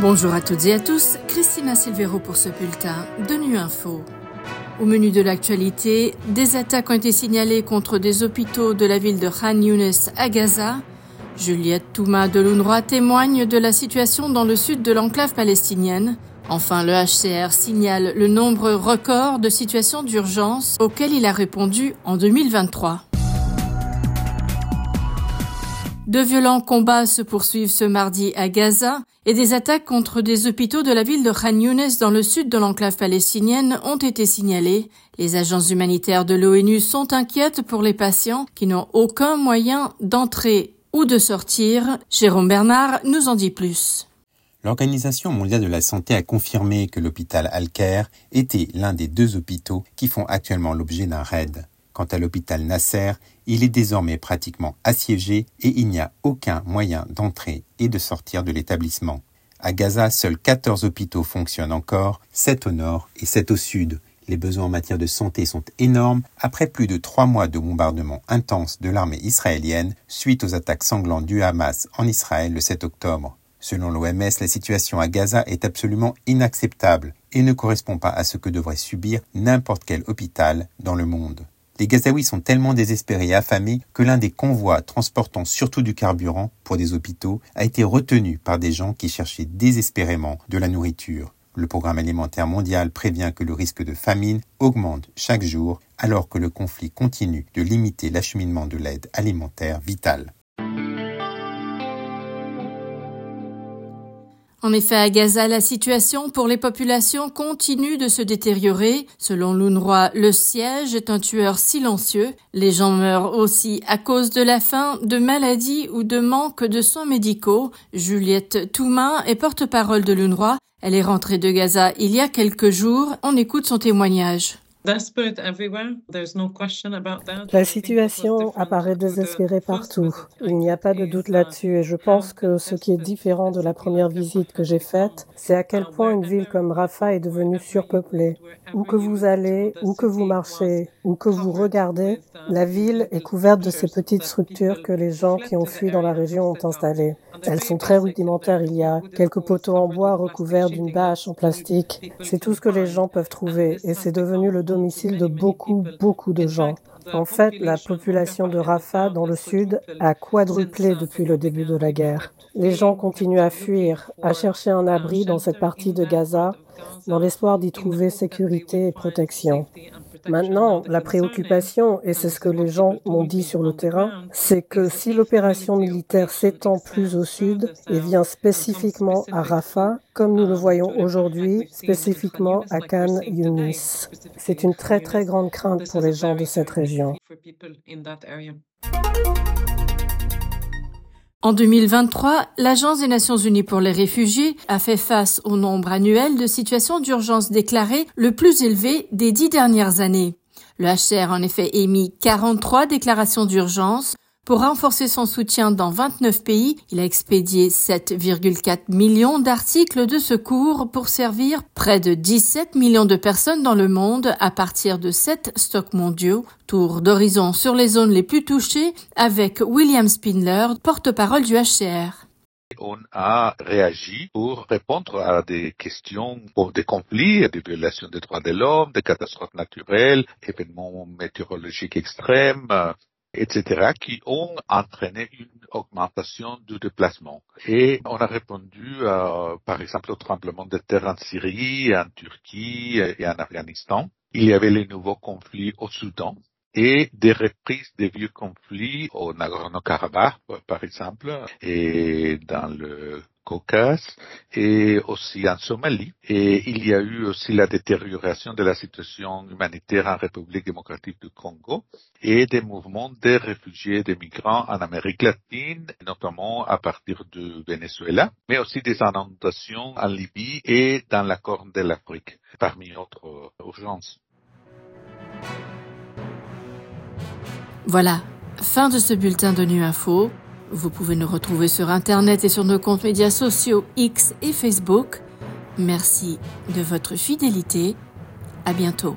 Bonjour à toutes et à tous, Christina Silvero pour ce bulletin de Nu Info. Au menu de l'actualité, des attaques ont été signalées contre des hôpitaux de la ville de Khan Younes à Gaza. Juliette Touma de l'UNRWA témoigne de la situation dans le sud de l'enclave palestinienne. Enfin, le HCR signale le nombre record de situations d'urgence auxquelles il a répondu en 2023. De violents combats se poursuivent ce mardi à Gaza et des attaques contre des hôpitaux de la ville de Khan Younes dans le sud de l'enclave palestinienne ont été signalées. Les agences humanitaires de l'ONU sont inquiètes pour les patients qui n'ont aucun moyen d'entrer ou de sortir. Jérôme Bernard nous en dit plus. L'Organisation mondiale de la santé a confirmé que l'hôpital Al-Caire était l'un des deux hôpitaux qui font actuellement l'objet d'un raid. Quant à l'hôpital Nasser, il est désormais pratiquement assiégé et il n'y a aucun moyen d'entrer et de sortir de l'établissement. À Gaza, seuls 14 hôpitaux fonctionnent encore, 7 au nord et 7 au sud. Les besoins en matière de santé sont énormes après plus de trois mois de bombardements intenses de l'armée israélienne suite aux attaques sanglantes du Hamas en Israël le 7 octobre. Selon l'OMS, la situation à Gaza est absolument inacceptable et ne correspond pas à ce que devrait subir n'importe quel hôpital dans le monde. Les Gazaouis sont tellement désespérés et affamés que l'un des convois transportant surtout du carburant pour des hôpitaux a été retenu par des gens qui cherchaient désespérément de la nourriture. Le programme alimentaire mondial prévient que le risque de famine augmente chaque jour alors que le conflit continue de limiter l'acheminement de l'aide alimentaire vitale. En effet, à Gaza, la situation pour les populations continue de se détériorer. Selon l'UNRWA, le siège est un tueur silencieux. Les gens meurent aussi à cause de la faim, de maladies ou de manque de soins médicaux. Juliette Toumain est porte-parole de l'UNRWA. Elle est rentrée de Gaza il y a quelques jours. On écoute son témoignage. La situation apparaît désespérée partout. Il n'y a pas de doute là-dessus et je pense que ce qui est différent de la première visite que j'ai faite, c'est à quel point une ville comme Rafah est devenue surpeuplée. Où que vous allez, où que vous marchez, où que vous regardez, la ville est couverte de ces petites structures que les gens qui ont fui dans la région ont installées. Elles sont très rudimentaires. Il y a quelques poteaux en bois recouverts d'une bâche en plastique. C'est tout ce que les gens peuvent trouver et c'est devenu le domicile de beaucoup, beaucoup de gens. En fait, la population de Rafah dans le sud a quadruplé depuis le début de la guerre. Les gens continuent à fuir, à chercher un abri dans cette partie de Gaza, dans l'espoir d'y trouver sécurité et protection. Maintenant, la préoccupation, et c'est ce que les gens m'ont dit sur le terrain, c'est que si l'opération militaire s'étend plus au sud et vient spécifiquement à Rafah, comme nous le voyons aujourd'hui, spécifiquement à Khan Yunis, c'est une très très grande crainte pour les gens de cette région. En 2023, l'Agence des Nations Unies pour les réfugiés a fait face au nombre annuel de situations d'urgence déclarées le plus élevé des dix dernières années. Le HCR a en effet émis 43 déclarations d'urgence, pour renforcer son soutien dans 29 pays, il a expédié 7,4 millions d'articles de secours pour servir près de 17 millions de personnes dans le monde à partir de 7 stocks mondiaux. Tour d'horizon sur les zones les plus touchées avec William Spindler, porte-parole du HCR on a réagi pour répondre à des questions pour des conflits, des violations des droits de l'homme, des catastrophes naturelles, événements météorologiques extrêmes, etc., qui ont entraîné une augmentation du déplacement. Et on a répondu, euh, par exemple, au tremblement de terre en Syrie, en Turquie et en Afghanistan. Il y avait les nouveaux conflits au Soudan et des reprises des vieux conflits au Nagorno-Karabakh, par exemple, et dans le Caucase et aussi en Somalie. Et il y a eu aussi la détérioration de la situation humanitaire en République démocratique du Congo et des mouvements des réfugiés et des migrants en Amérique latine, notamment à partir du Venezuela, mais aussi des inondations en Libye et dans la Corne de l'Afrique, parmi autres urgences. Voilà, fin de ce bulletin de Nu Info. Vous pouvez nous retrouver sur Internet et sur nos comptes médias sociaux X et Facebook. Merci de votre fidélité. À bientôt.